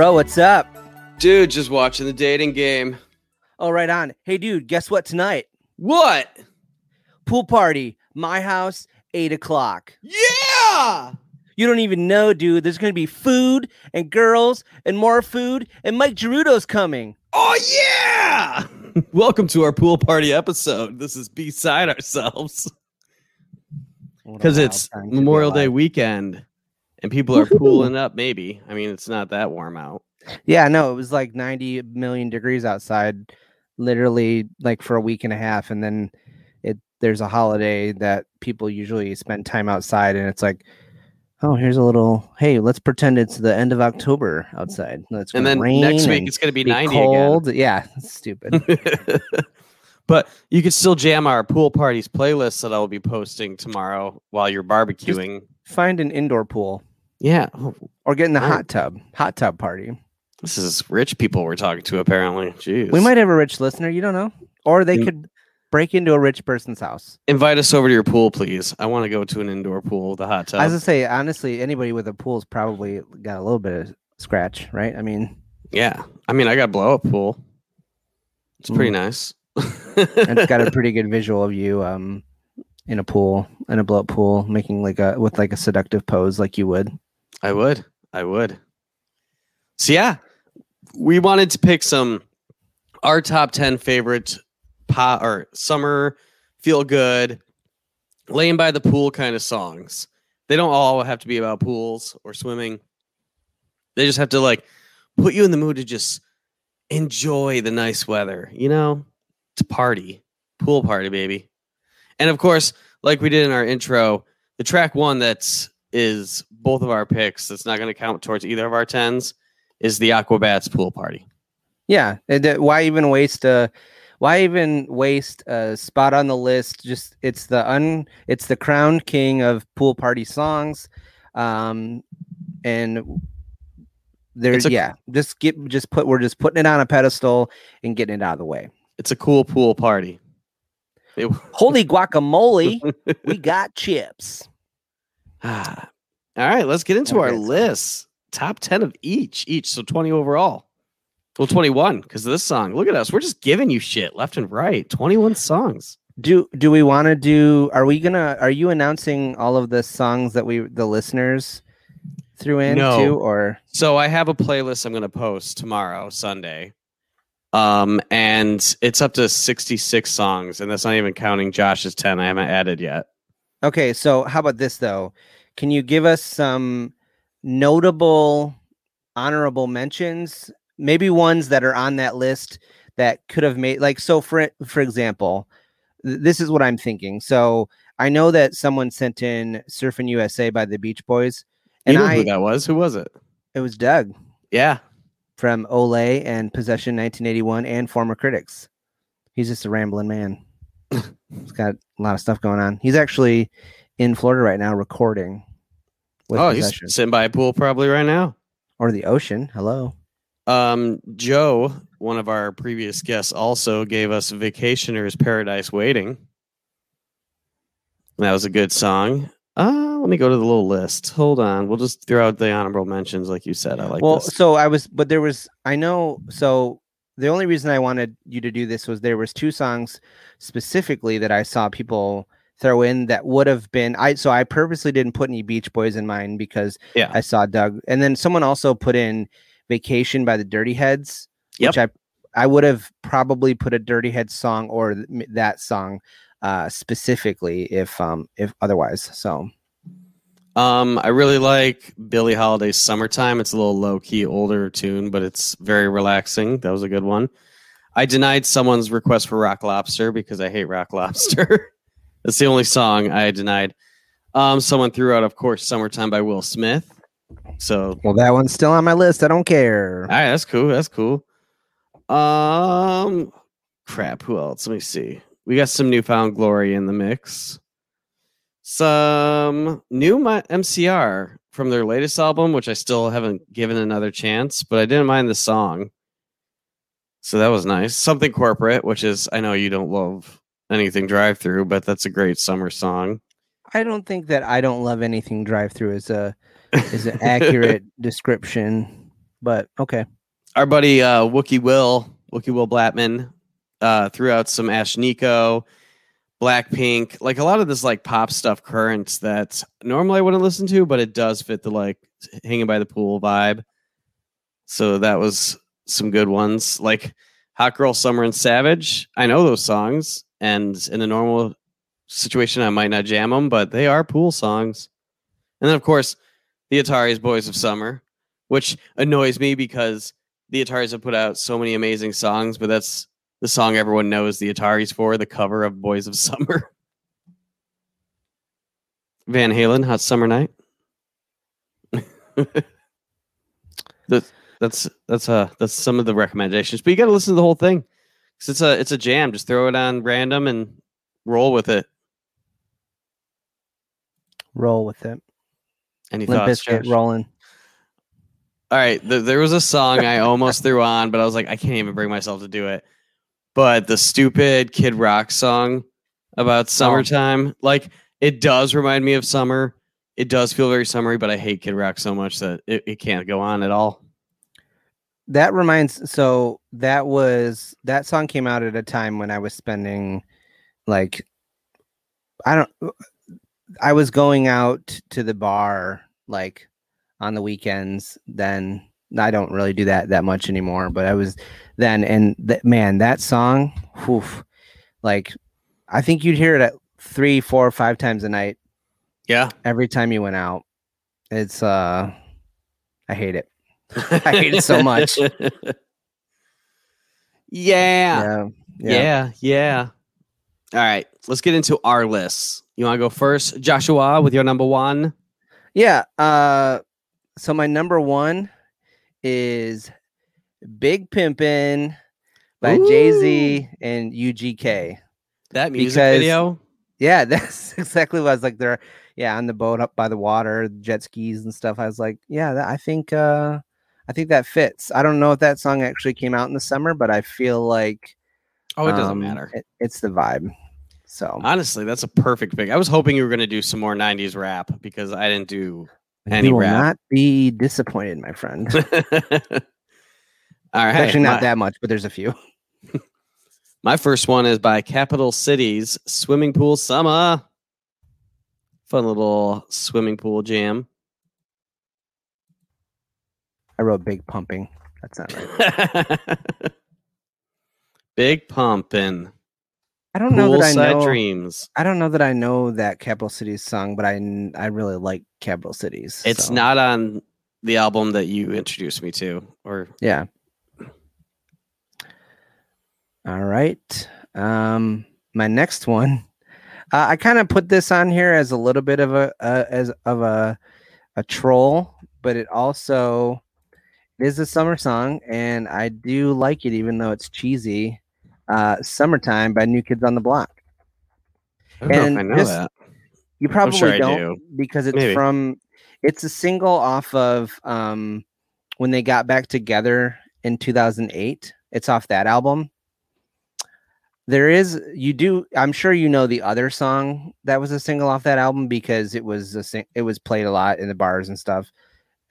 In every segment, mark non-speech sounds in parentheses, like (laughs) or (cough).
Bro, what's up? Dude, just watching the dating game. Oh, right on. Hey, dude, guess what tonight? What? Pool party, my house, eight o'clock. Yeah! You don't even know, dude. There's going to be food and girls and more food, and Mike Gerudo's coming. Oh, yeah! (laughs) Welcome to our pool party episode. This is beside ourselves because it's Memorial Day weekend and people are pooling up. Maybe. I mean, it's not that warm out. Yeah, no, it was like 90 million degrees outside, literally like for a week and a half. And then it there's a holiday that people usually spend time outside, and it's like, oh, here's a little. Hey, let's pretend it's the end of October outside. Let's And then next week it's going to be, be 90 cold. Yeah, it's stupid. (laughs) but you can still jam our pool parties playlist that I'll be posting tomorrow while you're barbecuing. Find an indoor pool yeah. Or get in the Right. hot tub. Hot tub party. This is rich people we're talking to, apparently. Jeez. We might have a rich listener. You don't know, or they could break into a rich person's house. invite us over to your pool, please. I want to go to an indoor pool, the hot tub. As I say, honestly, anybody with a pool's probably got a little bit of scratch, right? I mean, yeah. I mean, I got a blow up pool. It's pretty Mm. nice. and it's got a (laughs) pretty good visual of you um in a pool in a blow up pool making like a with like a seductive pose like you would I would. I would. So yeah, we wanted to pick some our top 10 favorite pot or summer feel good laying by the pool kind of songs. They don't all have to be about pools or swimming. They just have to like put you in the mood to just enjoy the nice weather, you know, to party, pool party, baby. And of course, like we did in our intro, the track one that's is both of our picks that's not going to count towards either of our tens is the Aquabats pool party. yeah why even waste a why even waste a spot on the list just it's the un it's the crowned king of pool party songs um and there's a- yeah just get just put we're just putting it on a pedestal and getting it out of the way It's a cool pool party. It- holy guacamole (laughs) we got chips Ah. All right, let's get into Oh, our list. Top 10 of each, each. So 20 overall. Well, 21 because of this song. Look at us. We're just giving you shit left and right. 21 songs. Do do we want to do? Are we gonna? Are you announcing all of the songs that we the listeners threw in No. too, or So I have a playlist I'm going to post tomorrow, Sunday. Um, and it's up to 66 songs, and that's not even counting Josh's 10 I haven't added yet. okay? So how about this though? Can you give us some notable, honorable mentions? Maybe ones that are on that list that could have made like so. For for example, th- this is what I'm thinking. So I know that someone sent in "Surfing USA" by the Beach Boys, You know I who that was? Who was it? it was Doug. Yeah. from Olay and Possession 1981 and former critics. He's just a rambling man. (laughs) He's got a lot of stuff going on. He's actually in Florida right now recording with oh, Possession he's sitting by a pool probably right now. or the ocean. Hello. Um, Joe, one of our previous guests, also gave us Vacationer's Paradise Waiting. That was a good song. Uh, let me go to the little list. Hold on. We'll just throw out the honorable mentions, like you said. I like well, this. so I was, but there was, I know, so the only reason I wanted you to do this was there was two songs specifically that I saw people throw in that would have been I so I purposely didn't put any Beach Boys in mine because Yeah. I saw Doug and then someone also put in Vacation by the Dirty Heads, which I I would have probably put a Dirty Heads song or th- that song uh specifically if um if otherwise. So Um, I really like Billie Holiday's "Summertime." It's a little low key, older tune, but it's very relaxing. That was a good one. I denied someone's request for Rock Lobster because I hate Rock Lobster. (laughs) That's the only song I denied. Um, someone threw out, of course, "Summertime" by Will Smith. So, well that one's still on my list. I don't care. all right, that's cool. That's cool. Um, crap. Who else? Let me see. We got some New Found Glory in the mix. Some new mi- MCR from their latest album, which I still haven't given another chance, but I didn't mind the song. So that was nice. Something corporate, which is I know you don't love anything drive through, but that's a great summer song. I don't think that I don't love anything drive through is a (laughs) is an accurate description. but okay. Our buddy uh, Wookie Will, Wookie Will Blattman, uh, threw out some Ashnikko, Blackpink, like a lot of this like pop stuff currents that normally I wouldn't listen to, but it does fit the like hanging by the pool vibe. So that was some good ones. Like Hot Girl Summer and Savage. I know those songs, and in a normal situation, I might not jam them, but they are pool songs. And then, of course, the Ataris Boys of Summer, which annoys me because the Ataris have put out so many amazing songs, but that's the song everyone knows the Ataris for, the cover of Boys of Summer. (laughs) Van Halen, Hot Summer Night. (laughs) that's that's that's uh that's some of the recommendations, but you got to listen to the whole thing because it's a it's a jam. Just throw it on random and roll with it. Roll with it. Any Limp thoughts? Bizkit Josh? rolling. All right, th- there was a song I almost (laughs) threw on, but I was like, I can't even bring myself to do it. But the stupid Kid Rock song about oh. summertime, like it does remind me of summer. It does feel very summery, but I hate Kid Rock so much that it, it can't go on at all. That reminds so that was that song came out at a time when I was spending like I don't I was going out to the bar like on the weekends then I don't really do that that much anymore but I was then and that man that song whew, like I think you'd hear it at three four five times a night Yeah, every time you went out. It's uh I hate it (laughs) I hate it so much. yeah. yeah Yeah, yeah. All right, let's get into our lists. You want to go first, Joshua, with your number one? Yeah. Uh, so my number one is Big Pimpin' by Jay Z and UGK. That music Because- video. Yeah, (laughs) that's exactly what I was like. They're yeah on the boat up by the water, jet skis and stuff. I was like, yeah, that, I think uh, I think that fits. I don't know if that song actually came out in the summer, but I feel like Oh, it doesn't um, matter. it- it's the vibe. So Honestly, that's a perfect pick. I was hoping you were going to do some more '90s rap because I didn't do you any will rap. not be disappointed, my friend. (laughs) All right, Actually, not my, that much, but there's a few. (laughs) my first one is by Capital Cities Swimming Pool Summer. Fun little swimming pool jam. I wrote Big Pumping. That's not right. (laughs) Big pumping. I don't know that I know. dreams. I don't know that I know that Capital Cities song, but I I really like Capital Cities. It's so, not on the album that you introduced me to, or Yeah. All right. Um, my next one, uh, I kind of put this on here as a little bit of a uh, as of a a troll, but it also it is a summer song, and I do like it, even though it's cheesy. Uh, "Summertime" by New Kids on the Block. I don't know And I know just- that. You probably sure don't do. because it's Maybe. from it's a single off of um when they got back together in 2008. It's off that album. There is you do I'm sure you know the other song that was a single off that album because it was a sing, it was played a lot in the bars and stuff.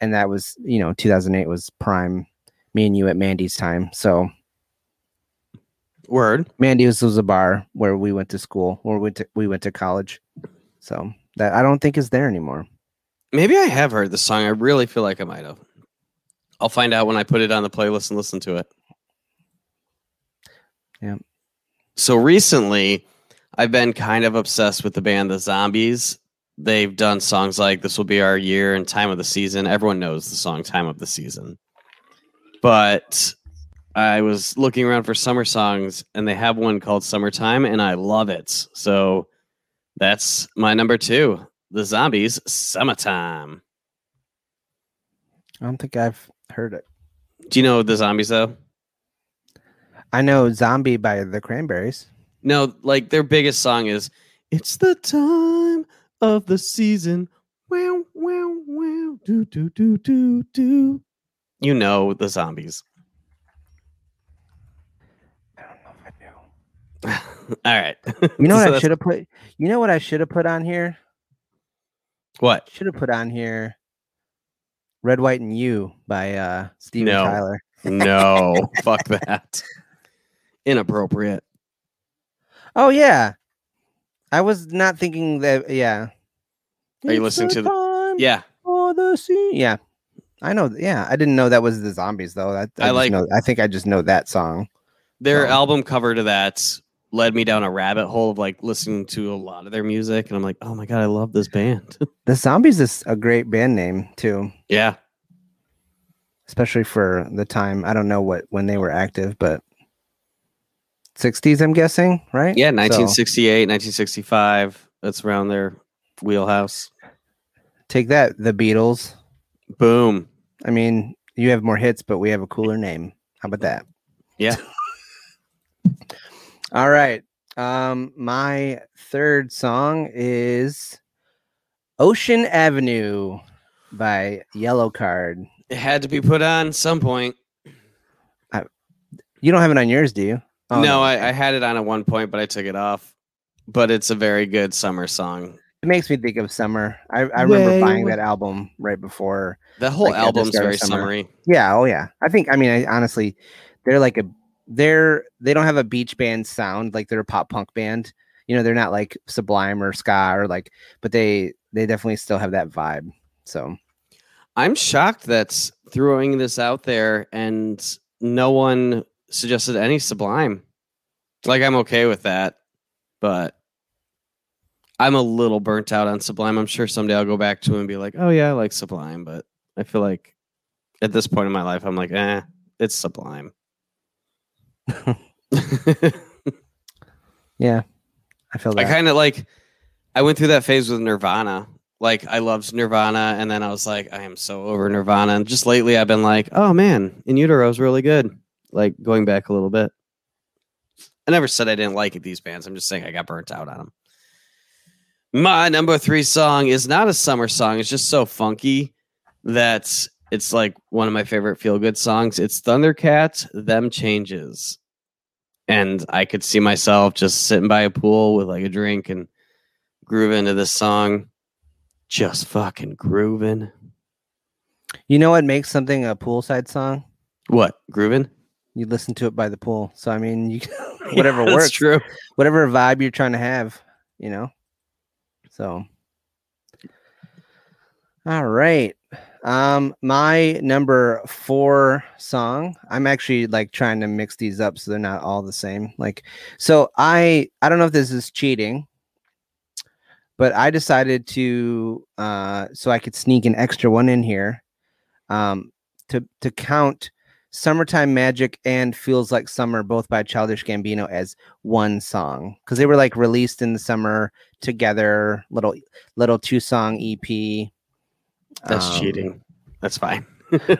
And that was, you know, 2008 was prime me and you at Mandy's time. So Word. Mandy's was a bar where we went to school, or we went to, we went to college. So that I don't think is there anymore. Maybe I have heard the song. I really feel like I might have. I'll find out when I put it on the playlist and listen to it. Yeah. So recently, I've been kind of obsessed with the band The Zombies. They've done songs like This Will Be Our Year and Time of the Season. Everyone knows the song Time of the Season. But I was looking around for summer songs and they have one called Summertime and I love it. So that's my number two. The Zombies, Summertime. I don't think I've heard it. Do you know the Zombies though? I know Zombie by the Cranberries. No, like their biggest song is "It's the time of the season." Wow, wow, wow, do do do do do. You know the Zombies. I don't know if I do. (laughs) All right. You know (laughs) So what I should have put? You know what I should have put on here? What? Should have put on here. Red, White, and You by uh, Steven No. Tyler. No, (laughs) fuck that. Inappropriate. Oh yeah, I was not thinking that. Yeah. Are you It's listening to the- Yeah, for the sea. Yeah, I know. Yeah, I didn't know that was the Zombies though. That I just like- Know, I think I just know that song. their Oh. album cover to that led me down a rabbit hole of like listening to a lot of their music, and I'm like, oh my god, I love this band. (laughs) The Zombies is a great band name too, yeah, especially for the time. I don't know what when they were active, but 60s, I'm guessing, right? yeah, So, 1968, 1965. That's around their wheelhouse. take that, the Beatles. Boom. I mean, you have more hits, but we have a cooler name. How about that? Yeah. (laughs) All right. Um, my third song is Ocean Avenue by Yellowcard. It had to be put on some point. You don't have it on yours, do you? Oh, no, I, I had it on at one point, but I took it off. But it's a very good summer song. it makes me think of summer. I, I remember buying that album right before. The whole Like at the album's very summer. summery. Yeah, oh yeah. I think I mean I honestly they're like a they're they don't have a beach band sound like they're a pop punk band. You know, they're not like Sublime or ska or like but they they definitely still have that vibe. So I'm shocked that's throwing this out there and no one suggested any Sublime. Like I'm okay with that, but I'm a little burnt out on Sublime. I'm sure someday I'll go back to and be like, oh yeah, I like Sublime, but I feel like at this point in my life, I'm like, eh, it's Sublime. (laughs) yeah. I feel I kind of like I went through that phase with Nirvana. Like I loved Nirvana and then I was like I am so over Nirvana and just lately I've been like, "Oh man, In Utero is really good." Like going back a little bit. I never said I didn't like it, these bands. I'm just saying I got burnt out on them. My number 3 song is not a summer song. It's just so funky that it's like one of my favorite feel good songs. It's Thundercat Them Changes. And I could see myself just sitting by a pool with like a drink and grooving to this song. Just fucking grooving. you know what makes something a poolside song? What? Grooving? You listen to it by the pool. So I mean you (laughs) (laughs) whatever Yeah, works. True. Whatever vibe you're trying to have, you know. So all right. Um my number 4 song, I'm actually like trying to mix these up so they're not all the same. Like so I I don't know if this is cheating, but I decided to uh so I could sneak an extra one in here um to to count Summertime Magic and Feels Like Summer both by Childish Gambino as one song cuz they were like released in the summer together little little two song EP That's Um, cheating. That's fine.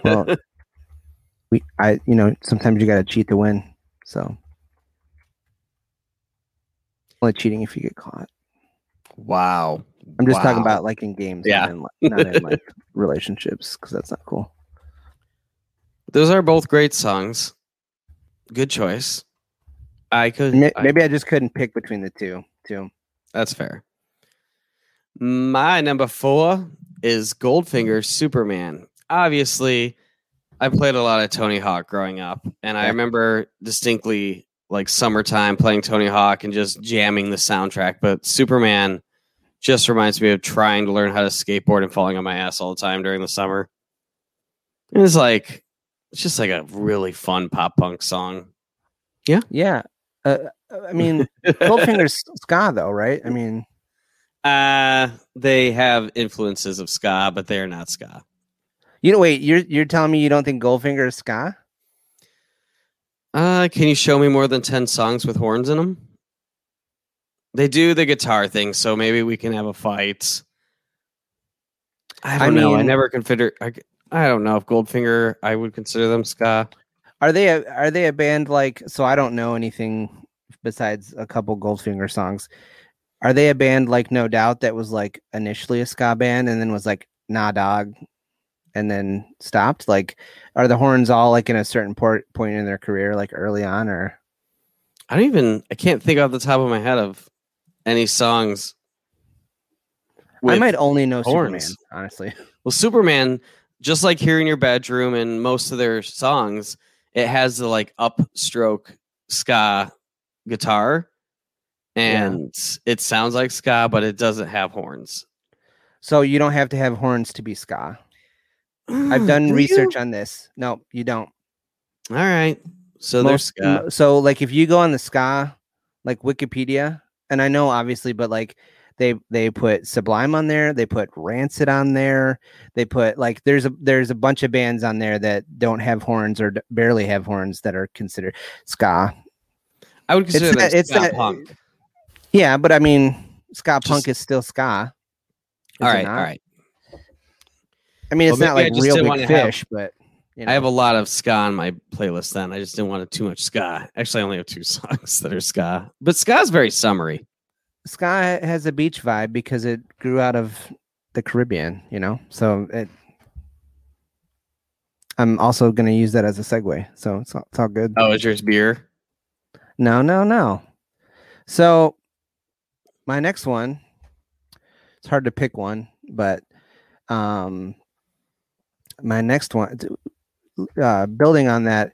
well, (laughs) we, I, you know, sometimes you got to cheat to win. So, only cheating if you get caught. wow. I'm just talking about like in games, Yeah. in, not in like (laughs) relationships, because that's not cool. Those are both great songs. Good choice. I could May- I- Maybe I just couldn't pick between the two. Too. That's fair. My number four is Goldfinger Superman. Obviously, I played a lot of Tony Hawk growing up, and I remember distinctly like summertime playing Tony Hawk and just jamming the soundtrack. But Superman just reminds me of trying to learn how to skateboard and falling on my ass all the time during the summer. It's like it's just like a really fun pop punk song. Yeah. Yeah. Uh, I mean, (laughs) Goldfinger's ska though, right? I mean, Uh they have influences of ska, but they are not ska. you know, wait, you're you're telling me you don't think Goldfinger is ska? Uh, can you show me more than 10 songs with horns in them? They do the guitar thing, so maybe we can have a fight. I I don't know. I never consider. I, I don't know if Goldfinger. I would consider them ska. Are they a, are they a band like? So I don't know anything besides a couple Goldfinger songs. Are they a band like No Doubt that was like initially a ska band and then was like Nah Dog, and then stopped? Like, are the horns all like in a certain port, point in their career, like early on, or I don't even. I can't think off the top of my head of any songs. I might only know horns. Superman, honestly. Well, Superman. Just like here in your bedroom and most of their songs, it has the like upstroke ska guitar, and it sounds like ska, but it doesn't have horns. So you don't have to have horns to be ska. Mm, I've done Do research you? on this. No, you don't. All right. So there's ska. so like if you go on the ska like wikipedia and i know obviously but like they they put sublime on there they put rancid on there they put like there's a there's a bunch of bands on there that don't have horns or d- barely have horns that are considered ska I would consider that- that it's ska that- punk. yeah but i mean ska punk is still ska is All right, all right. i mean it's Well, not like just real big wanna have- fish but you know. I have a lot of ska on my playlist. Then I just didn't want too much ska. Actually, I only have two (laughs) songs that are ska, but ska is very summery. Ska has a beach vibe because it grew out of the Caribbean, you know. So it. I'm also going to use that as a segue, so it's all, it's all good. Oh, is yours beer? No, no, no. So my next one, it's hard to pick one, but um, my next one, uh, building on that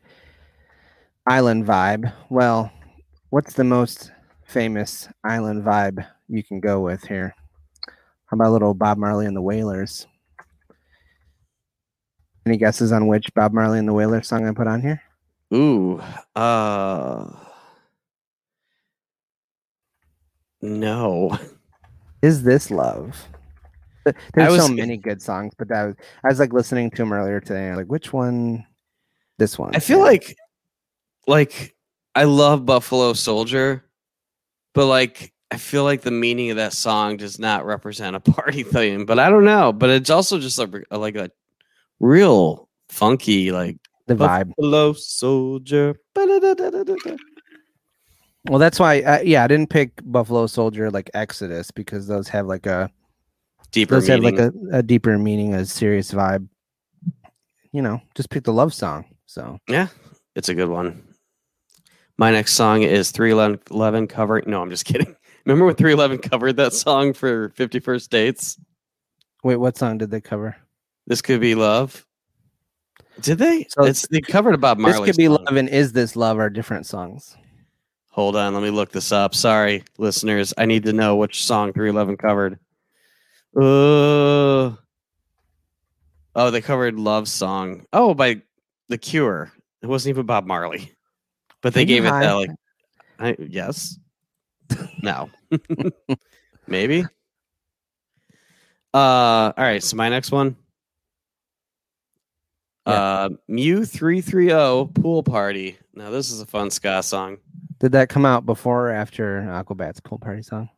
island vibe. Well, what's the most famous island vibe you can go with here? How about a little Bob Marley and the Wailers? Any guesses on which Bob Marley and the Wailers song I put on here? Ooh, uh, no. Is this love? There's was- so many good songs, but that was I was like listening to them earlier today. Like, which one? This one. I feel Yeah. like, like I love Buffalo Soldier, but like I feel like the meaning of that song does not represent a (laughs) party theme. But I don't know. But it's also just like a, like a real funky like the vibe. Buffalo Soldier. (laughs) Well, that's why. Uh, yeah, I didn't pick Buffalo Soldier like Exodus because those have like a Deeper those have like a, a deeper meaning, a serious vibe. You know, just pick the love song. So Yeah, it's a good one. My next song is 311 covering. No, I'm just kidding. (laughs) Remember when 311 covered that song for 50 First Dates? wait, what song did they cover? This could be love. Did they? So it's they covered about Marley. this could be song. love and is this love are different songs. Hold on, let me look this up. Sorry, listeners. I need to know which song 311 covered. Uh, oh, they covered Love Song. Oh, by The Cure. It wasn't even Bob Marley. But they gave it high? that, like, I, yes. no. (laughs) Maybe. Uh, all right. So my next one. Yeah. Uh, MU three three zero pool party. Now this is a fun ska song. Did that come out before or after Aquabat's pool party song?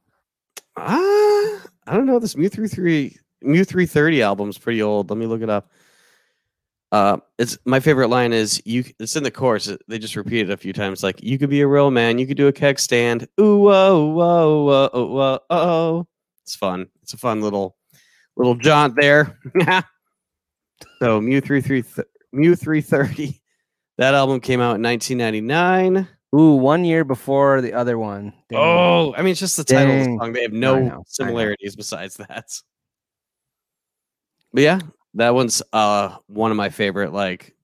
Ah, I don't know. This MU three three MU three thirty album's pretty old. Let me look it up. Uh, it's my favorite line is you. It's in the chorus. They just repeat it a few times. Like you could be a real man. You could do a keg stand. Ooh whoa whoa whoa whoa whoa. oh. It's fun. It's a fun little little jaunt there. (laughs) so MU three three th- MU three thirty. That album came out in 1999. Ooh, one year before the other one. Dang. Oh, I mean, it's just the title of the song. They have no know. similarities besides that. But yeah, that one's uh one of my favorite. Like,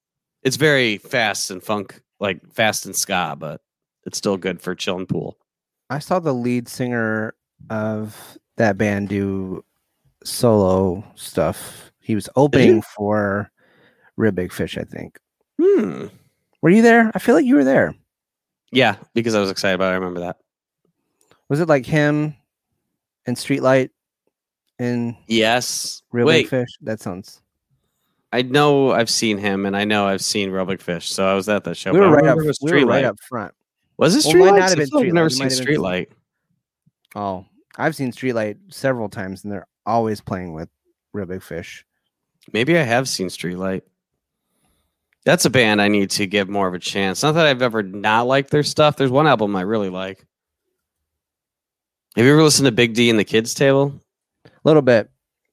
it's very fast and funk, like fast and ska, but it's still good for chilling pool. I saw the lead singer of that band do solo stuff. He was opening for Real Big Fish, I think. Hmm. Were you there? I feel like you were there. Yeah, because I was excited about. it. I remember that. Was it like him and Streetlight and Yes. Real Fish? That sounds. I know I've seen him, and I know I've seen Big Fish, so I was at that show. We were right up. was We were right up front. Was it Well, might not have been like I've never seen might have been- Streetlight. Oh, I've seen Streetlight several times, and they're always playing with Real Big Fish. Maybe I have seen Streetlight. That's a band I need to give more of a chance. Not that I've ever not liked their stuff. There's one album I really like. Have you ever listened to Big D and the Kids Table? A little bit.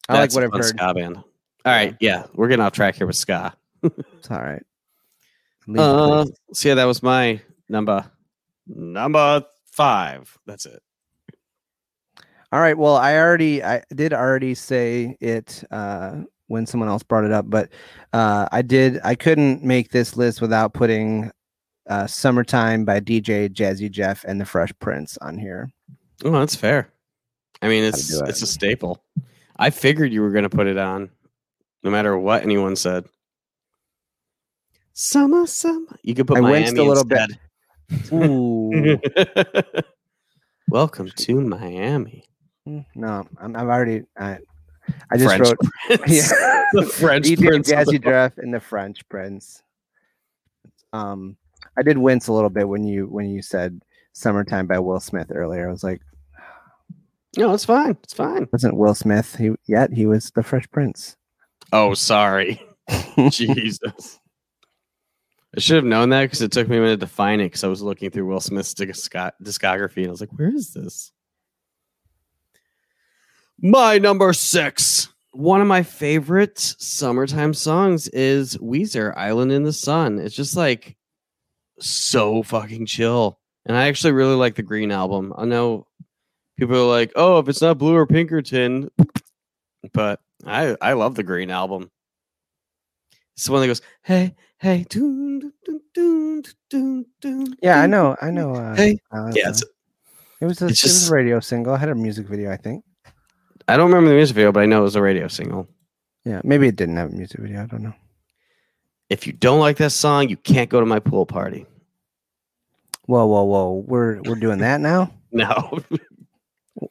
I That's like what I've heard. Ska band. All right, yeah, we're getting off track here with ska. It's all right. (laughs) Leave the Uh, so yeah, that was my number number five. That's it. All right. Well, I already I did already say it uh when someone else brought it up, but uh, I did. I couldn't make this list without putting uh, "Summertime" by DJ Jazzy Jeff and the Fresh Prince on here. Oh, that's fair. I mean, it's it. it's a staple. I figured you were going to put it on, no matter what anyone said. Summer, summer. You could put I Miami winced a little bit. Ooh, (laughs) Welcome to Miami. no, I'm, I've already. I, I just French wrote (laughs) Prince. Yeah. (laughs) the French DJ Prince. Jazzy Jeff and the French Prince. Um, I did wince a little bit when you when you said "Summertime" by Will Smith earlier. I was like, No, it's fine. It's fine. wasn't Will Smith he yet? He was the Fresh Prince. Oh, sorry. (laughs) Jesus. I should have known that because it took me a minute to find it because I was looking through Will Smith's discography and I was like, where is this? My number six. One of my favorite summertime songs is Weezer, Island in the Sun. It's just like so fucking chill. And I actually really like the Green album. I know people are like, oh, if it's not Blue or Pinkerton, but I, I love the Green album. It's the one that goes, hey, hey, doon, doon, doon, doon, doon, Yeah, I know. I know. Uh, Hey, uh, Yeah, it's, it was a, it's it was a radio single. I had a music video, I think. I don't remember the music video, but I know it was a radio single. Yeah, maybe it didn't have a music video. I don't know. If you don't like that song, you can't go to my pool party. Whoa, whoa, whoa! We're we're doing that now. (laughs) No.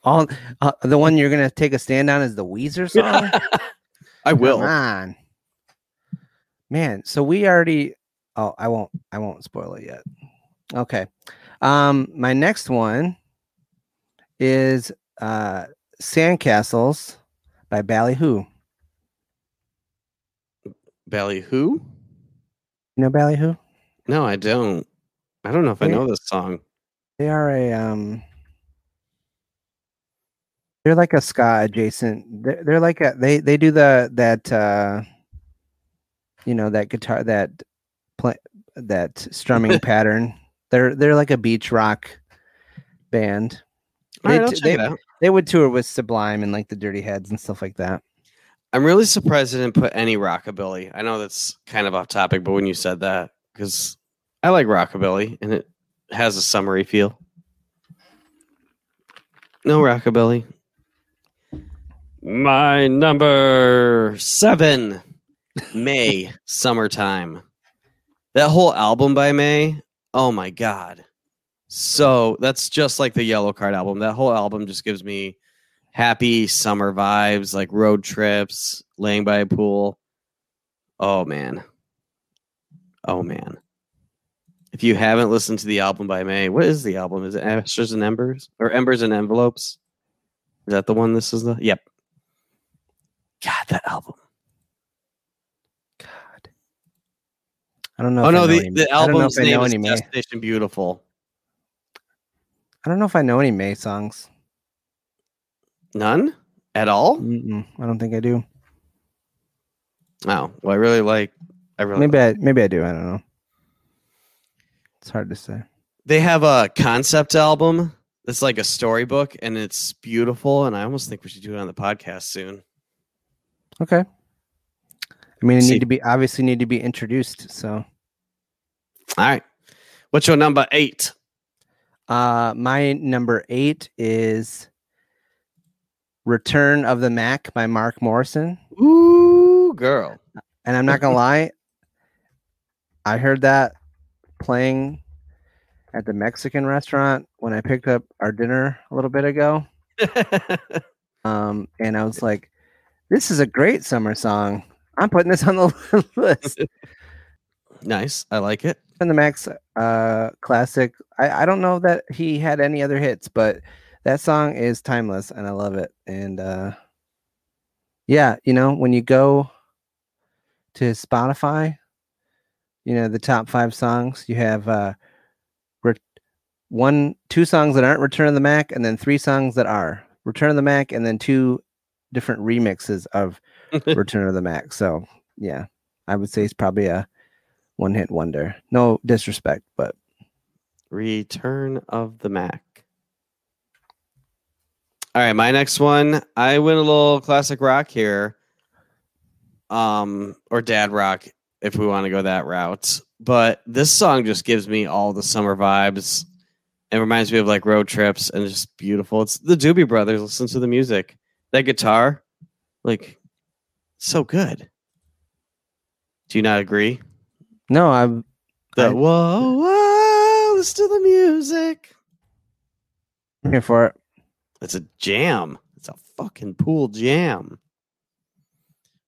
All uh, the one you're gonna take a stand on is the Weezer song. (laughs) I will. Come on, man. So we already. Oh, I won't. I won't spoil it yet. Okay. Um, my next one is uh, "Sandcastles" by Ballyhoo. Ballyhoo? You know Ballyhoo? No, I don't. I don't know if I know this song. They are a um. They're like a ska adjacent. They're, they're like a they they do the that uh. You know that guitar that play that strumming (laughs) pattern. They're they're like a beach rock band. All right, They I'll t- they- They would tour with Sublime and like the Dirty Heads and stuff like that. I'm really surprised I didn't put any rockabilly. I know that's kind of off topic, but when you said that, because I like rockabilly and it has a summery feel. No rockabilly. My number seven, Mae, Summertime. That whole album by Mae, oh my God. So that's just like the Yellowcard album. That whole album just gives me happy summer vibes, like road trips, laying by a pool. Oh man. Oh man. If you haven't listened to the album by Mae, what is the album? Is it Ashes and Embers or Embers and Envelopes? Is that the one? This is the yep. God, that album. God, I don't know. oh if I no, know the, any- the I don't know album's I name is any Mae. Destination Beautiful. I don't know if I know any Mae songs. None at all. Mm-mm, I don't think I do. Oh, well, I really like. I really Maybe I maybe I do. I don't know. It's hard to say. they have a concept album that's like a storybook and it's beautiful and i almost think we should do it on the podcast soon Okay. I mean, it See- need to be obviously need to be introduced. So, all right what's your number eight uh, my number eight is "Return of the Mack" by Mark Morrison, ooh girl and I'm not gonna (laughs) lie, I heard that playing at the Mexican restaurant when I picked up our dinner a little bit ago. (laughs) Um, and I was like, "This is a great summer song. I'm putting this on the (laughs) list." nice i like it and the Max uh classic. I, I don't know that he had any other hits, but that song is timeless and I love it. And uh yeah, you know, when you go to Spotify, you know, the top five songs, you have uh re- one two songs that aren't Return of the Mack and then three songs that are Return of the Mack and then two different remixes of (laughs) Return of the Mack. So yeah, I would say it's probably a one hit wonder. No disrespect, but return of the mack all right my next one i went a little classic rock here um, or dad rock if we want to go that route. But this song just gives me all the summer vibes. It reminds me of like road trips and just beautiful. It's the Doobie Brothers. Listen to the music. That guitar, like, so good. Do you not agree? No, I'm The I- whoa, whoa, listen to the music. here for it. It's a jam. It's a fucking pool jam.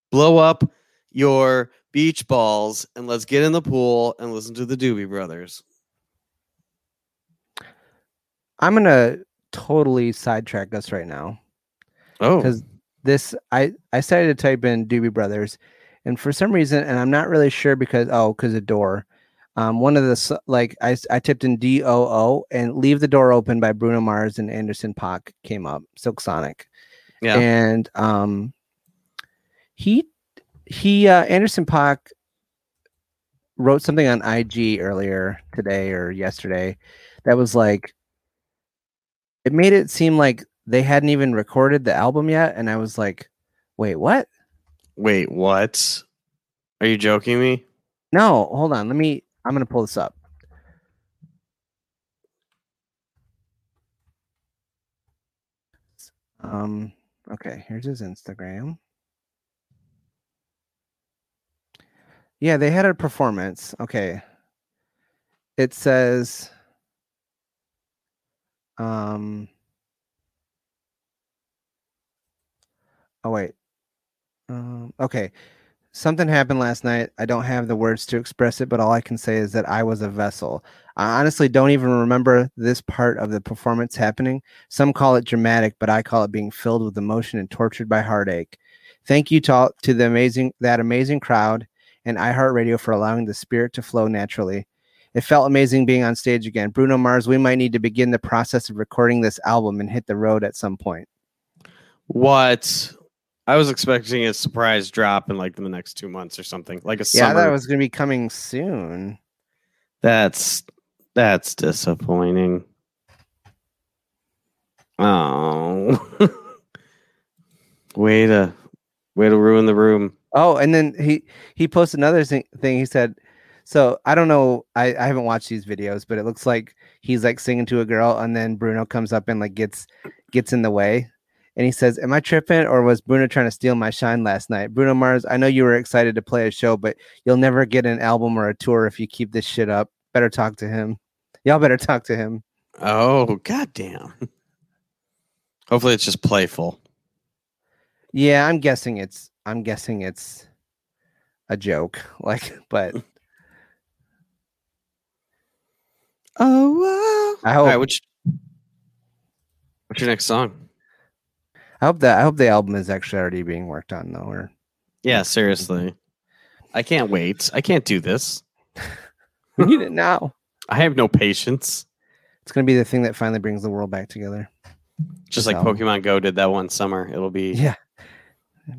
Blow up your beach balls and let's get in the pool and listen to the Doobie Brothers. I'm gonna totally sidetrack us right now. Oh, because this I I started to type in Doobie Brothers, and for some reason, and I'm not really sure because oh, because of door. Um, one of the like I typed in D O O and "Leave the Door Open" by Bruno Mars and Anderson Paak came up. Silk Sonic, yeah. and um, he he uh, Anderson Paak wrote something on IG earlier today or yesterday that was like it made it seem like they hadn't even recorded the album yet and I was like wait what Wait, what? Are you joking me? no hold on let me I'm going to pull this up um okay here's his Instagram Yeah, they had a performance. Okay. It says um Oh wait. Um okay. Something happened last night. I don't have the words to express it, but all I can say is that I was a vessel. I honestly don't even remember this part of the performance happening. Some call it dramatic, but I call it being filled with emotion and tortured by heartache. Thank you to to the amazing that amazing crowd and iHeartRadio for allowing the spirit to flow naturally. It felt amazing being on stage again. Bruno Mars, we might need to begin the process of recording this album and hit the road at some point. What? I was expecting a surprise drop in like in the next two months or something, like a Yeah, summer. that was going to be coming soon. That's that's disappointing. Oh, (laughs) way to way to ruin the room. Oh, and then he he posted another thing. thing. He said, "So I don't know. I I haven't watched these videos, but it looks like he's like singing to a girl, and then Bruno comes up and like gets gets in the way." And he says, "Am I tripping, or was Bruno trying to steal my shine last night?" Bruno Mars, I know you were excited to play a show, but you'll never get an album or a tour if you keep this shit up. Better talk to him. (laughs) Y'all better talk to him. Oh, goddamn. (laughs) Hopefully, it's just playful. Yeah, I'm guessing it's I'm guessing it's a joke. (laughs) Like, but Oh, wow. I hope right, what's, what's your next song? I hope that I hope the album is actually already being worked on though. Or Yeah, seriously. I can't wait. I can't do this. (laughs) we need it now. I have no patience. It's gonna be the thing that finally brings the world back together. Just like So- Pokemon Go did that one summer. It'll be Yeah,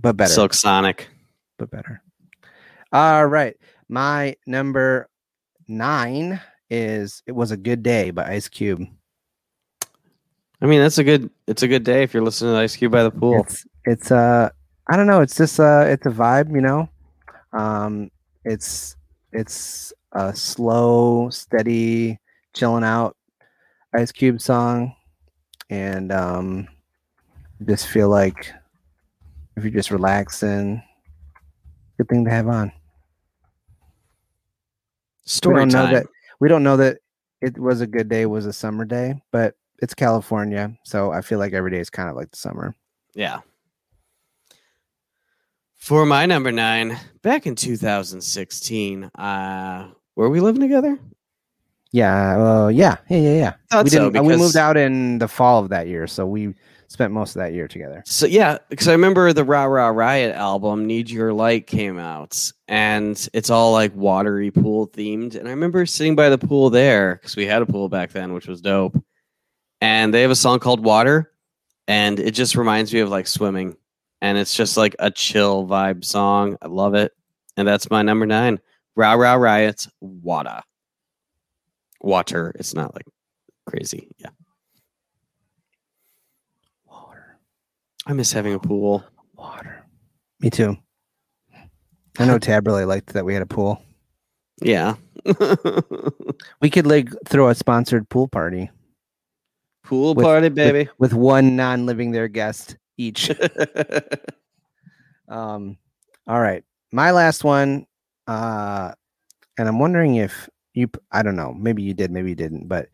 but better. Silk Sonic. but better. All right, my number nine is "It Was a Good Day" by Ice Cube. I mean, that's a good. It's a good day if you're listening to Ice Cube by the pool. It's it's uh I don't know. It's just uh it's a vibe, you know. Um, it's it's a slow, steady, chilling out Ice Cube song, and um, just feel like if you're just relaxing, good thing to have on. Story we don't time. know that we don't know that it was a good day, was a summer day, but it's California, so I feel like every day is kind of like the summer. Yeah. For my number nine, back in 2016, uh, were we living together? Yeah, uh, yeah, yeah, yeah, yeah. Thought we so, didn't. uh, we moved out in the fall of that year, so we spent most of that year together. So yeah, because I remember the Ra Ra Riot album, Need Your Light, came out, and it's all like watery pool themed. And I remember sitting by the pool there because we had a pool back then, which was dope. And they have a song called Water, and it just reminds me of like swimming. And it's just like a chill vibe song. I love it. And that's my number nine. Ra Ra Riot's Water. Water. It's not like crazy. Yeah. Water, I miss having a pool. water. Me too. I know Tab really liked that we had a pool. Yeah. (laughs) We could like throw a sponsored pool party Pool With- party, baby. with one non-living there guest each. (laughs) Um, all right, my last one, uh, and I'm wondering if you, I don't know, maybe you did, maybe you didn't, but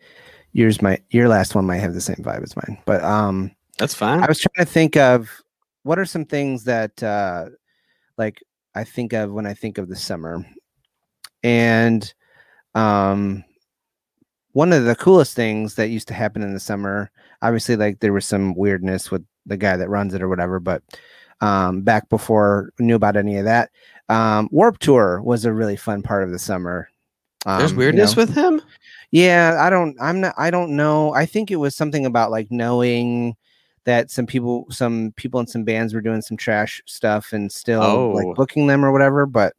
yours might, your last one might have the same vibe as mine. But um, That's fine. I was trying to think of what are some things that, uh, like I think of when I think of the summer, and um, one of the coolest things that used to happen in the summer, obviously, like there was some weirdness with the guy that runs it or whatever, but um, back before I knew about any of that. Um, Warp Tour was a really fun part of the summer. There's Um, you weirdness know. with him. Yeah, I don't. I'm not. I don't know. I think it was something about like knowing that some people, some people in some bands were doing some trash stuff and still Oh. like booking them or whatever. But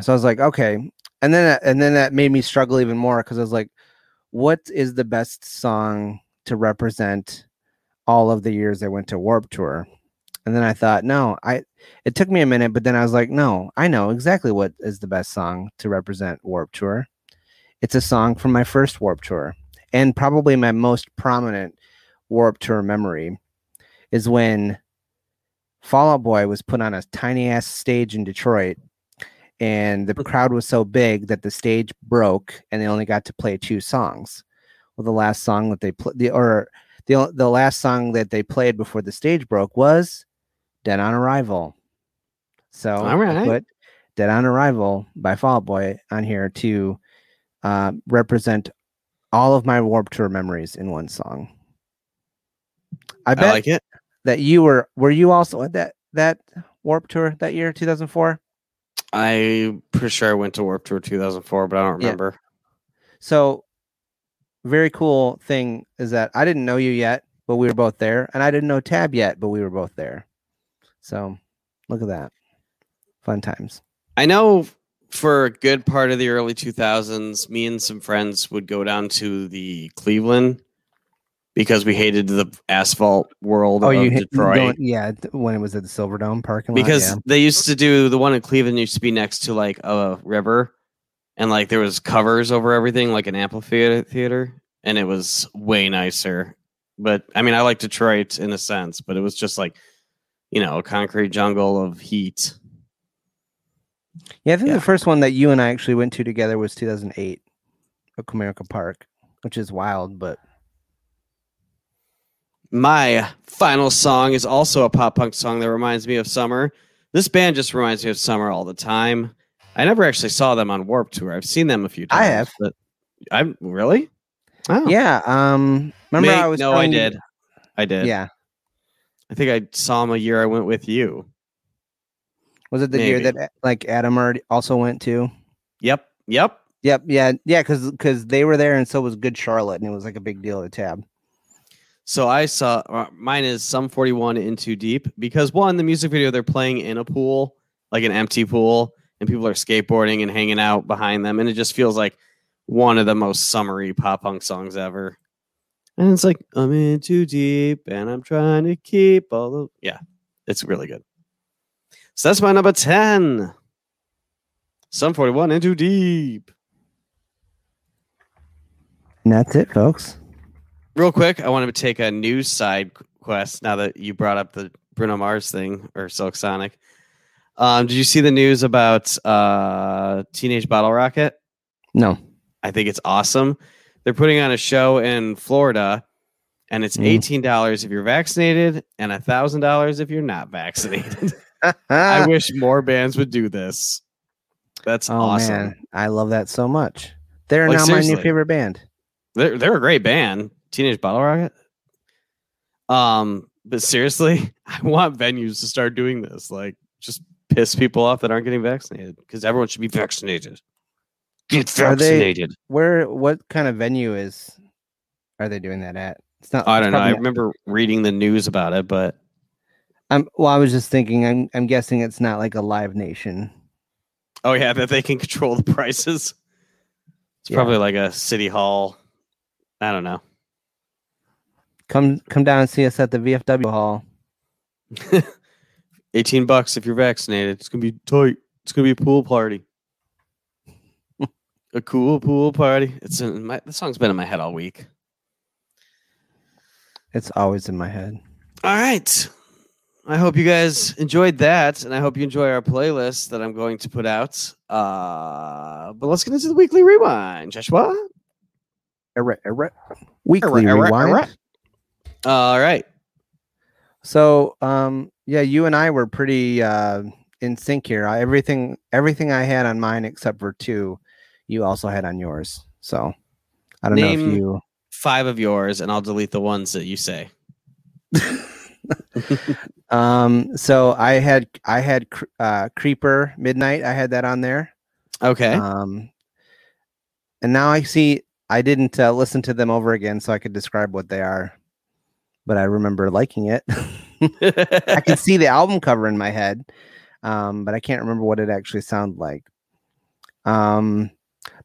so I was like, okay, and then and then that made me struggle even more because I was like, what is the best song to represent all of the years I went to Warp Tour? And then I thought, no, I. It took me a minute, but then I was like, no, I know exactly what is the best song to represent Warp Tour. It's a song from my first Warp Tour, and probably my most prominent Warp Tour memory is when Fall Out Boy was put on a tiny ass stage in Detroit, and the crowd was so big that the stage broke, and they only got to play two songs. Well, the last song that they played, the or the the last song that they played before the stage broke was "Dead on Arrival." So All I right. put "Dead on Arrival" by Fall Boy on here to uh, represent all of my Warp Tour memories in one song. I I bet like it. that you were were you also at that that Warp Tour that year, 2004? I'm pretty sure I went to Warp Tour 2004, but I don't Yeah. remember. So very cool thing is that I didn't know you yet, but we were both there, and I didn't know Tab yet, but we were both there. So look at that. Fun times. I know for a good part of the early 2000s, me and some friends would go down to the Cleveland because we hated the asphalt world Oh, you hit- you Detroit. going- yeah, when it was at the Silverdome parking lot. because yeah. they used to do the one in Cleveland used to be next to like a river, and like there was covers over everything, like an amphitheater theater, and it was way nicer. But I mean, I like Detroit in a sense, but it was just like you know a concrete jungle of heat. Yeah, I think Yeah. the first one that you and I actually went to together was 2008 at Comerica Park, which is wild, but My final song is also a pop punk song that reminds me of summer. This band just reminds me of summer all the time. I never actually saw them on Warp Tour. I've seen them a few times. I have. but I'm really. Oh, yeah. Um, remember May- I was no, I you- did. I did. Yeah, I think I saw them a year I went with you. was it the year that like Adam also went to? Yep. Yep. Yep. Yeah. Yeah. Because because they were there, and so was Good Charlotte, and it was like a big deal at Tab. So I saw uh, mine is Sum 41 in too deep because one, the music video they're playing in a pool, like an empty pool, and people are skateboarding and hanging out behind them, and it just feels like one of the most summery pop punk songs ever. And it's like I'm in too deep, and I'm trying to keep all the yeah, it's really good. So that's my number 10. Sum 41 in too deep. And that's it, folks. Real quick, I wanted to take a news side quest now that you brought up the Bruno Mars thing or Silk Sonic. Um, did you see the news about uh, Teenage Bottle Rocket? No. I think it's awesome. They're putting on a show in Florida, and it's Mm. eighteen dollars if you're vaccinated and thousand dollars if you're not vaccinated. (laughs) I wish more bands would do this. That's oh awesome. man, I love that so much. They're Like, now my new favorite band. They're they're a great band, Teenage Bottle Rocket. Um, but seriously, (laughs) I want venues to start doing this. Like, just piss people off that aren't getting vaccinated because everyone should be vaccinated. Get Are they- vaccinated. Where? What kind of venue is? Are they doing that at? It's not. I don't know. I remember reading the news about it, but I'm, well, I was just thinking. I'm. I'm guessing it's not like a Live Nation. oh yeah, that they can control the (laughs) prices. It's Yeah. probably like a city hall. I don't know. Come. Come down and see us at the VFW hall. (laughs) 18 bucks if you're vaccinated. It's gonna be tight. It's gonna be a pool party. (laughs) a cool pool party. It's in my the song's been in my head all week. It's always in my head. All right. I hope you guys enjoyed that, and I hope you enjoy our playlist that I'm going to put out. Uh, but let's get into the weekly rewind, Joshua. Error, error. Weekly Error, error, rewind. All right. So, um, yeah, you and I were pretty uh, in sync here. I, everything, everything I had on mine except for two, you also had on yours. So, I don't know if you. Five of yours, and I'll delete the ones that you say. (laughs) Um, so I had, I had uh, Creeper Midnight. I had that on there. Okay. Um, and now I see I didn't uh, listen to them over again, so I could describe what they are. But I remember liking it. (laughs) I can see the album cover in my head, um, but I can't remember what it actually sounded like. Um,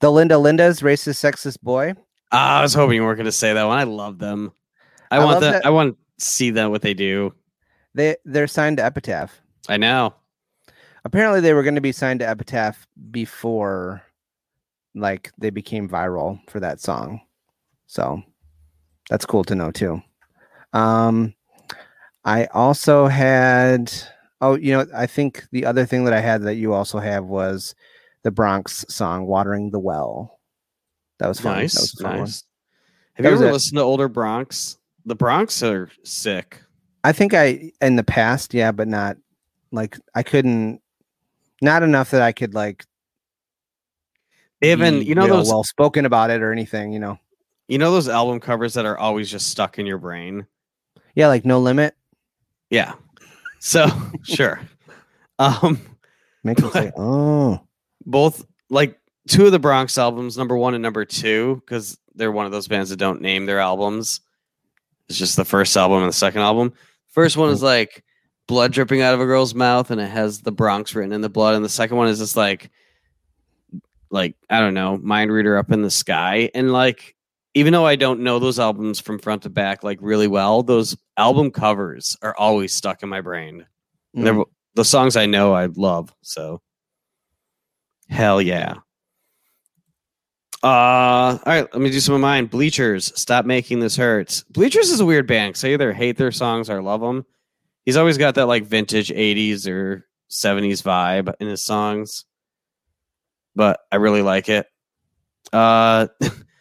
the Linda Lindas racist sexist boy. Ah, I was hoping you weren't going to say that one. I love them. I, I want love that. I want to see that what they do. They they're signed to Epitaph. I know. Apparently, they were going to be signed to Epitaph before, like they became viral for that song. So that's cool to know too. Um, I also had. Oh, you know, I think the other thing that I had that you also have was the Bronx song "Watering the Well." That was fun. Nice. That was fun nice. Have That you ever it. listened to older Bronx? The Bronx are sick. I think I in the past, yeah, but not like I couldn't. Not enough that I could like They haven't, be you know, those, well spoken about it or anything, you know. you know, those album covers that are always just stuck in your brain. Yeah, like no limit. Yeah. So (laughs) sure. Um, Make them say, "Oh, both like two of the Bronx albums, number one and number two, because they're one of those bands that don't name their albums. It's just the first album and the second album. First one is like blood dripping out of a girl's mouth, and it has the Bronx written in the blood. And the second one is just like, like I don't know, mind reader up in the sky. And like, even though I don't know those albums from front to back like really well, those album covers are always stuck in my brain. mm, They're the songs I know I love. So hell yeah. Uh all right, let me do some of mine. Bleachers, stop making this hurt. Bleachers is a weird band because I either hate their songs or love them. He's always got that like vintage 80s or 70s vibe in his songs. But I really like it. Uh (laughs)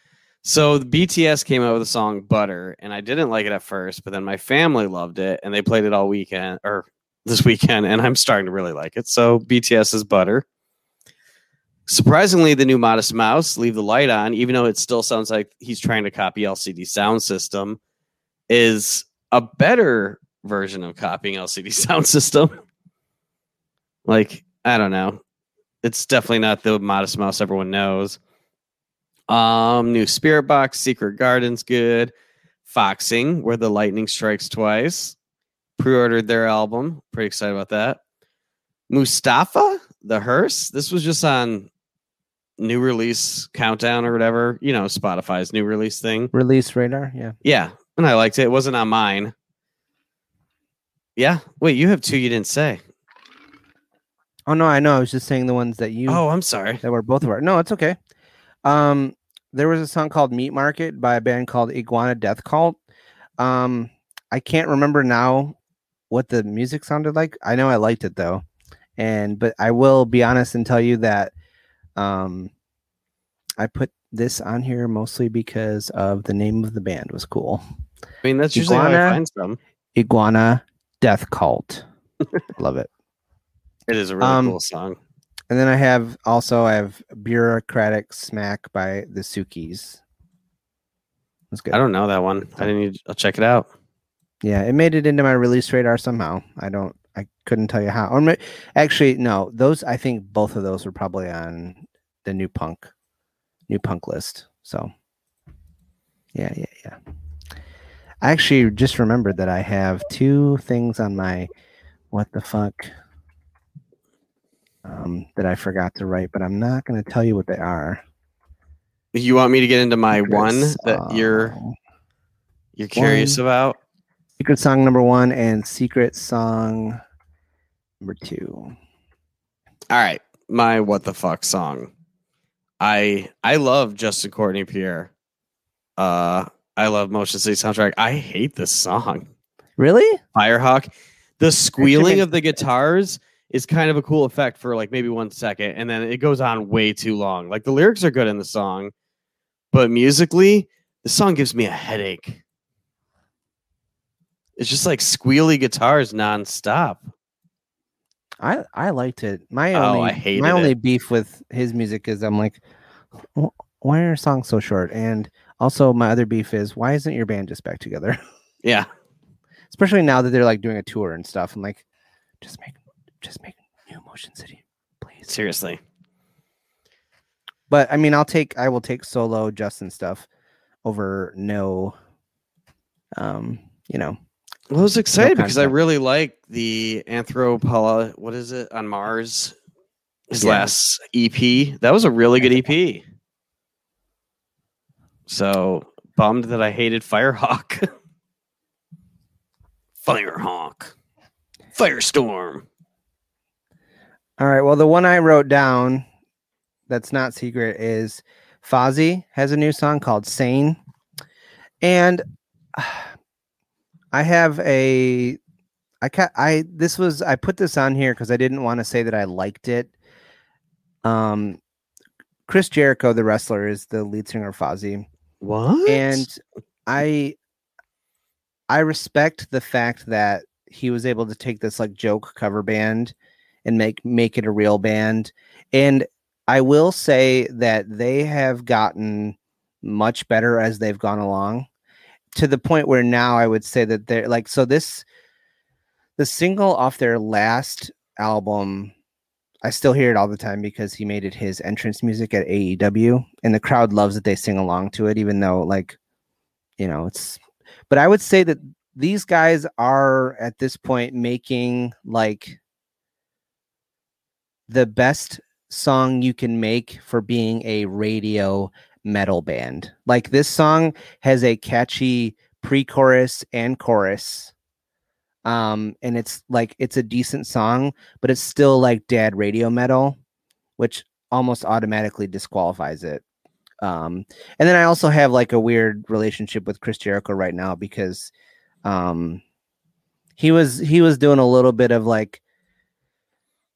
so BTS came out with a song Butter, and I didn't like it at first, but then my family loved it and they played it all weekend or this weekend, and I'm starting to really like it. So BTS is Butter. Surprisingly, the new Modest Mouse, Leave the Light On, even though it still sounds like he's trying to copy LCD Soundsystem, is a better version of copying LCD (laughs) Soundsystem. like, I don't know. It's definitely not the Modest Mouse everyone knows. Um, new Spiritbox, Secret Garden's good. Foxing, where the lightning strikes twice. Pre-ordered their album. Pretty excited about that. Mustafa, the hearse. This was just on new release countdown or whatever. You know, Spotify's new release thing. release radar." Yeah. Yeah, and I liked it. It wasn't on mine. Yeah. Wait, you have two you didn't say. Oh no, I know. I was just saying the ones that you Oh, I'm sorry. that were both of our. No, it's okay. Um, there was a song called "Meat Market" by a band called Iguana Death Cult. Um, I can't remember now what the music sounded like. I know I liked it though, and but I will be honest and tell you that um, I put this on here mostly because of the name of the band was cool. I mean, that's usually how I Iguana? find some. Iguana Death Cult. (laughs) Love it. It is a really Um, cool song. And then I have also I have Bureaucratic Smack by the Sukis. That's good. I don't know that one. I didn't. Need, I'll check it out. Yeah, it made it into my release radar somehow. I don't. I couldn't tell you how. Or ma- actually, no. Those I think both of those were probably on the new punk, new punk list. So, yeah, yeah, yeah. I actually just remembered that I have two things on my what the fuck um, that I forgot to write, but I'm not going to tell you what they are. You want me to get into my Secret one that you're you're curious One. about? Secret song number one and secret song number two. All right. my what the fuck song. I I love Justin Courtney Pierre. Uh I love Motion City soundtrack. I hate this song. Really? Firehawk. The squealing of the guitars is kind of a cool effect for like maybe one second, and then it goes on way too long. Like the lyrics are good in the song, but musically, the song gives me a headache. It's just like squealy guitars nonstop. I I liked it. My Oh, only my only beef with his music is I'm like, why are songs so short? And also my other beef is why isn't your band just back together? (laughs) Yeah. Especially now that they're like doing a tour and stuff. I'm like, just make just make new Motion City, please. Seriously. But I mean, I'll take I will take solo Justin stuff over no. Um, you know, Well, I was excited because I really like the Anthropolo. What is it on Mars? His Yeah. last EP. That was a really good EP. So bummed that I hated Firehawk. (laughs) Firehawk. Firestorm. All right. Well, the one I wrote down that's not secret is Fozzy has a new song called Sane. And (sighs) I have a I ca- I this was I put this on here because I didn't want to say that I liked it. Um Chris Jericho, the wrestler, is the lead singer of Fozzy What? and i i respect the fact that he was able to take this like joke cover band and make make it a real band and i will say that they have gotten much better as they've gone along to the point where now i would say that they're like so this the single off their last album I still hear it all the time because he made it his entrance music at AEW, and the crowd loves that they sing along to it, even though like, you know, it's. But I would say that these guys are at this point making like the best song you can make for being a radio metal band. Like this song has a catchy pre-chorus and chorus. Um and it's like it's a decent song, but it's still like dad radio metal, which almost automatically disqualifies it. Um and then I also have like a weird relationship with Chris Jericho right now because um he was he was doing a little bit of like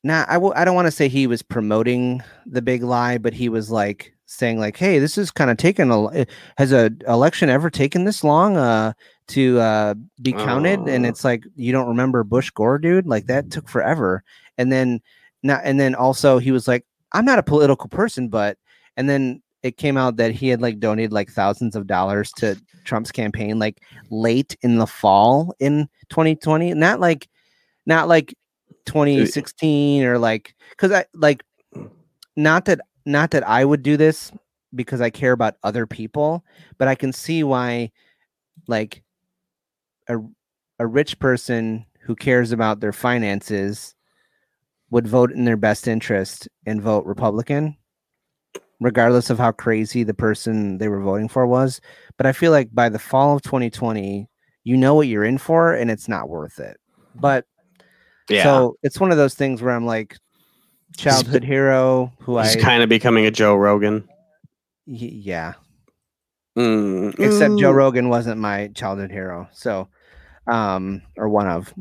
nah I w- I don't want to say he was promoting the big lie but he was like saying like hey this is kind of taken a l- has a election ever taken this long uh to uh be counted? And Oh. it's like you don't remember Bush Gore dude? Like that took forever. And then not and then also he was like I'm not a political person but and then it came out that he had like donated like thousands of dollars to Trump's campaign like late in the fall in 2020 not like not like 2016 or like cuz I like not that not that I would do this because I care about other people but I can see why like a a rich person who cares about their finances would vote in their best interest and vote Republican regardless of how crazy the person they were voting for was. But I feel like by the fall of 2020, you know what you're in for and it's not worth it. But yeah. so it's one of those things where I'm like childhood hero who He's I kind of becoming a Joe Rogan. y- yeah, Mm, except Joe mm. Rogan wasn't my childhood hero. So um or one of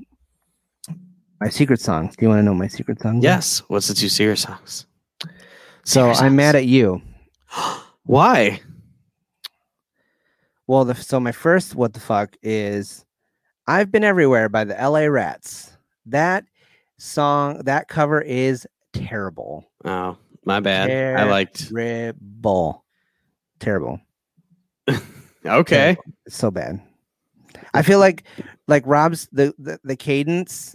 my secret songs. Do you want to know my secret songs? Yes. What's the two secret songs? So Secret I'm mad at you. (gasps) Why? Well, the, so my first what the fuck is I've been everywhere by the LA Rats. That song, that cover is terrible. Oh, my bad. I liked. Terrible. Terrible. (laughs) Okay. It's so bad. I feel like like Rob's the, the the cadence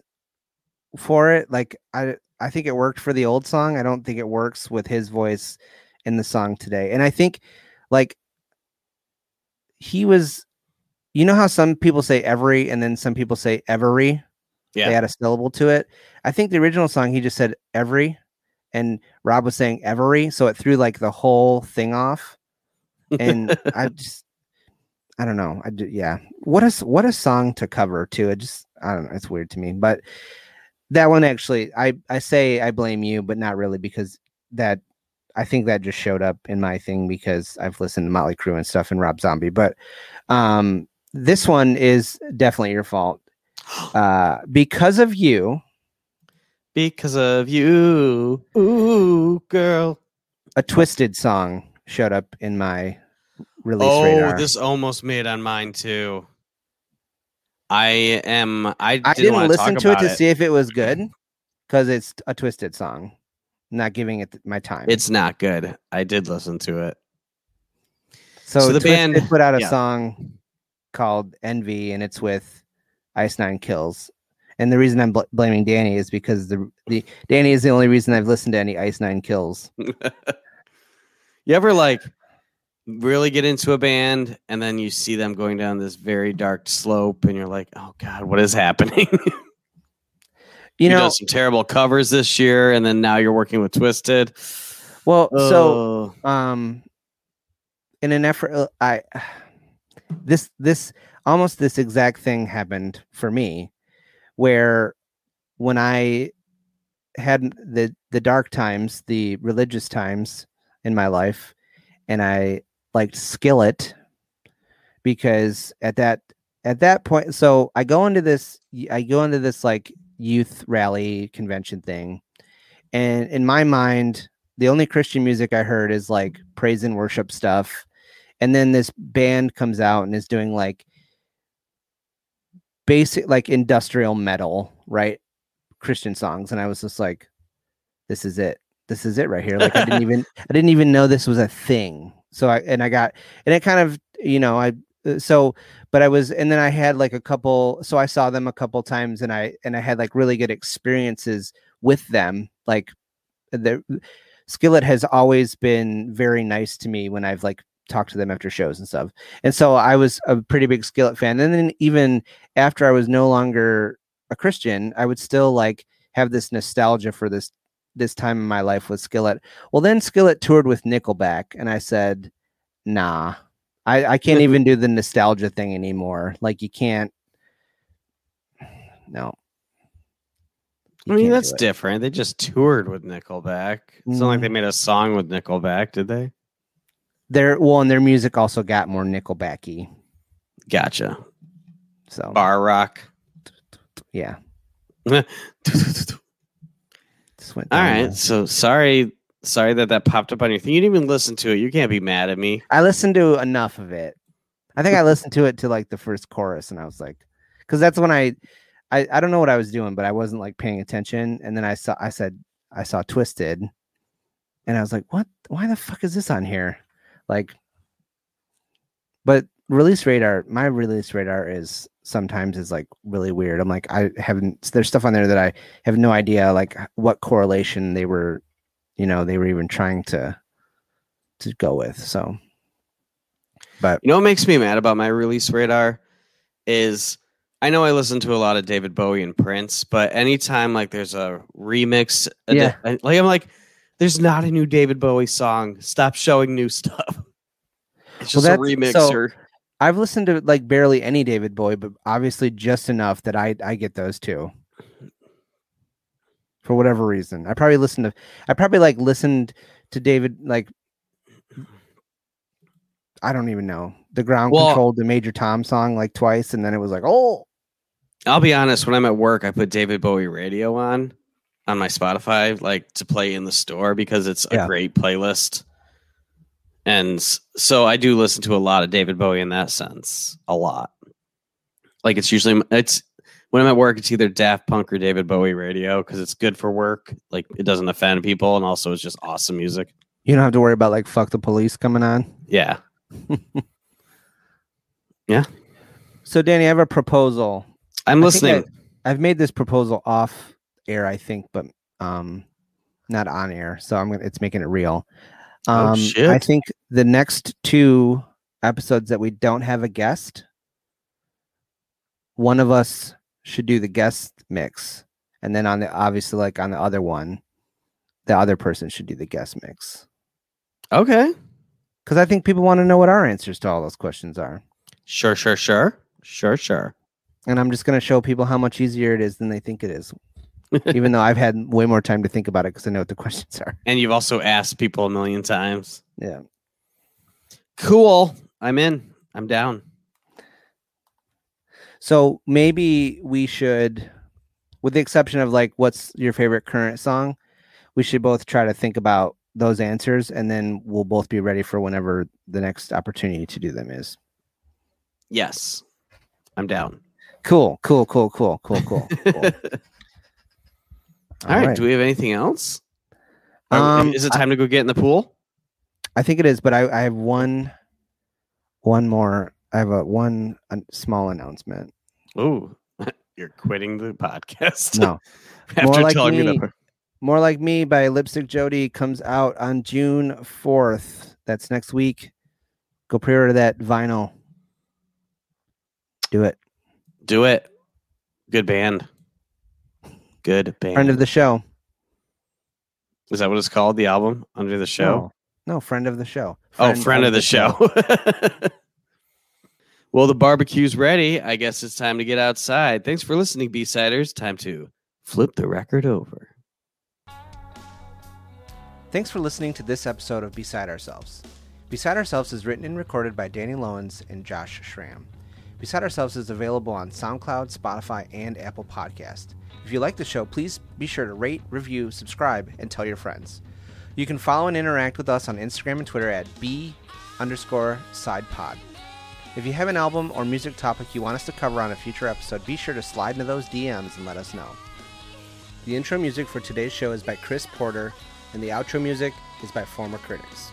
for it, like I I think it worked for the old song. I don't think it works with his voice in the song today. And I think like he was you know how some people say every and then some people say every? Yeah. They add a syllable to it. I think the original song he just said every and Rob was saying every, so it threw like the whole thing off. And (laughs) I just I don't know. I do, yeah. What a what a song to cover too. It just I don't know. It's weird to me, but that one actually, I I say I blame you, but not really because that I think that just showed up in my thing because I've listened to Motley Crue and stuff and Rob Zombie. But um, this one is definitely your fault uh, because of you. Because of you, ooh, girl. A Twiztid song showed up in my release Oh, radar. this almost made on mine too. I am. I, I didn't, didn't listen to it to see if it was good because it's a Twiztid song. not giving it my time. It's not good. I did listen to it. so, so the Twiztid band- put out a yeah. song called Envy, and it's with Ice Nine Kills. And the reason I'm bl- blaming Danny is because the the Danny is the only reason I've listened to any Ice Nine Kills. (laughs) You ever like really get into a band and then you see them going down this very dark slope and you're like, oh God, what is happening? (laughs) You know, some terrible covers this year and then now you're working with Twiztid. well, so um in an effort uh, i (sighs) this this almost this exact thing happened for me where when i had the the dark times the religious times in my life and i liked skillet because at that at that point so i go into this i go into this like youth rally convention thing and in my mind the only Christian music I heard is like praise and worship stuff. And then this band comes out and is doing like basic, like industrial metal, right? Christian songs. And I was just like, this is it. This is it right here. Like I didn't even, (laughs) I didn't even know this was a thing. So I, and I got, and it kind of, you know, I, uh, so, but I was, and then I had like a couple, so I saw them a couple times and I, and I had like really good experiences with them. Like the Skillet has always been very nice to me when I've like talked to them after shows and stuff. And so I was a pretty big Skillet fan. And then even after I was no longer a Christian, I would still like have this nostalgia for this this time in my life with Skillet. Well, then Skillet toured with Nickelback, and I said, "Nah, I, I can't (laughs) even do the nostalgia thing anymore. Like you can't. (sighs) No. I mean, that's different. They just toured with Nickelback. It's not like they Mm. made a song with Nickelback, did they? Their well, and their music also got more Nickelbacky. Gotcha. So Bar rock. yeah, (laughs) All down So sorry, sorry that that popped up on your thing. You didn't even listen to it. You can't be mad at me. I listened to enough of it. I think I listened to it to like the first chorus, and I was like, because that's when I, I, I don't know what I was doing, but I wasn't like paying attention. And then I saw, I said, I saw Twiztid, and I was like, what? Why the fuck is this on here? Like, but release radar, my release radar is sometimes is like really weird. I'm like, I haven't. There's stuff on there that I have no idea like what correlation they were, you know, they were even trying to, to go with. So. But You know what makes me mad about my release radar is I know I listen to a lot of David Bowie and Prince, but anytime like there's a remix, Yeah. Like I'm like, there's not a new David Bowie song. Stop showing new stuff. (laughs) It's Well, just a that's- remix so- I've listened to like barely any David Bowie, but obviously just enough that I I get those too. For whatever reason, I probably listened to I probably like listened to David like I don't even know the ground Well- control the Major Tom song like twice, and then it was like oh I'll be honest, when I'm at work, I put David Bowie radio on on my Spotify, like to play in the store because it's a Yeah. great playlist. And so I do listen to a lot of David Bowie in that sense, a lot. Like it's usually it's when I'm at work, it's either Daft Punk or David Bowie radio because it's good for work. Like it doesn't offend people, and also it's just awesome music. you don't have to worry about like fuck the police coming on. Yeah, (laughs) yeah. So Danny, I have a proposal. I'm I listening. I've made this proposal off air, I think, but um, not on air. So I'm gonna. It's making it real. Oh, Um, I think the next two episodes that we don't have a guest, one of us should do the guest mix, and then on the obviously like on the other one, the other person should do the guest mix. okay, Because I think people want to know what our answers to all those questions are, sure, sure, sure, sure, sure. and I'm just gonna show people how much easier it is than they think it is. Even though I've had way more time to think about it because I know what the (laughs) questions are. And you've also asked people a million times. Yeah. Cool. I'm in. I'm down. So maybe we should, with the exception of like, what's your favorite current song? We should both try to think about those answers and then we'll both be ready for whenever the next opportunity to do them is. Yes. I'm down. Cool, cool, cool, cool, cool, cool. cool. (laughs) All right. Do we have anything else? Um, is it time I, to go get in the pool? I think it is, but I, I have one, one more. I have a one a small announcement. Oh, (laughs) you're quitting the podcast. No, (laughs) after more like telling me. More like me by Lipstick Jody comes out on June fourth. That's next week. Go pre-order that vinyl. Do it. Do it. Good band. Good band. Friend of the show. Is that what it's called? The album under the show? No, no friend of the show. Friend oh, friend of, of the, the, show. show. (laughs) well, the barbecue's ready. I guess it's time to get outside. Thanks for listening, B-Siders. Time to flip the record over. Thanks for listening to this episode of Beside Ourselves. Beside Ourselves is written and recorded by Danny Lowens and Josh Schramm. Beside Ourselves is available on SoundCloud, Spotify, and Apple Podcast. If you like the show, please be sure to rate, review, subscribe, and tell your friends. You can follow and interact with us on Instagram and Twitter at B underscore side pod. If you have an album or music topic you want us to cover on a future episode, be sure to slide into those DMs and let us know. The intro music for today's show is by Chris Porter, and the outro music is by Former Critics.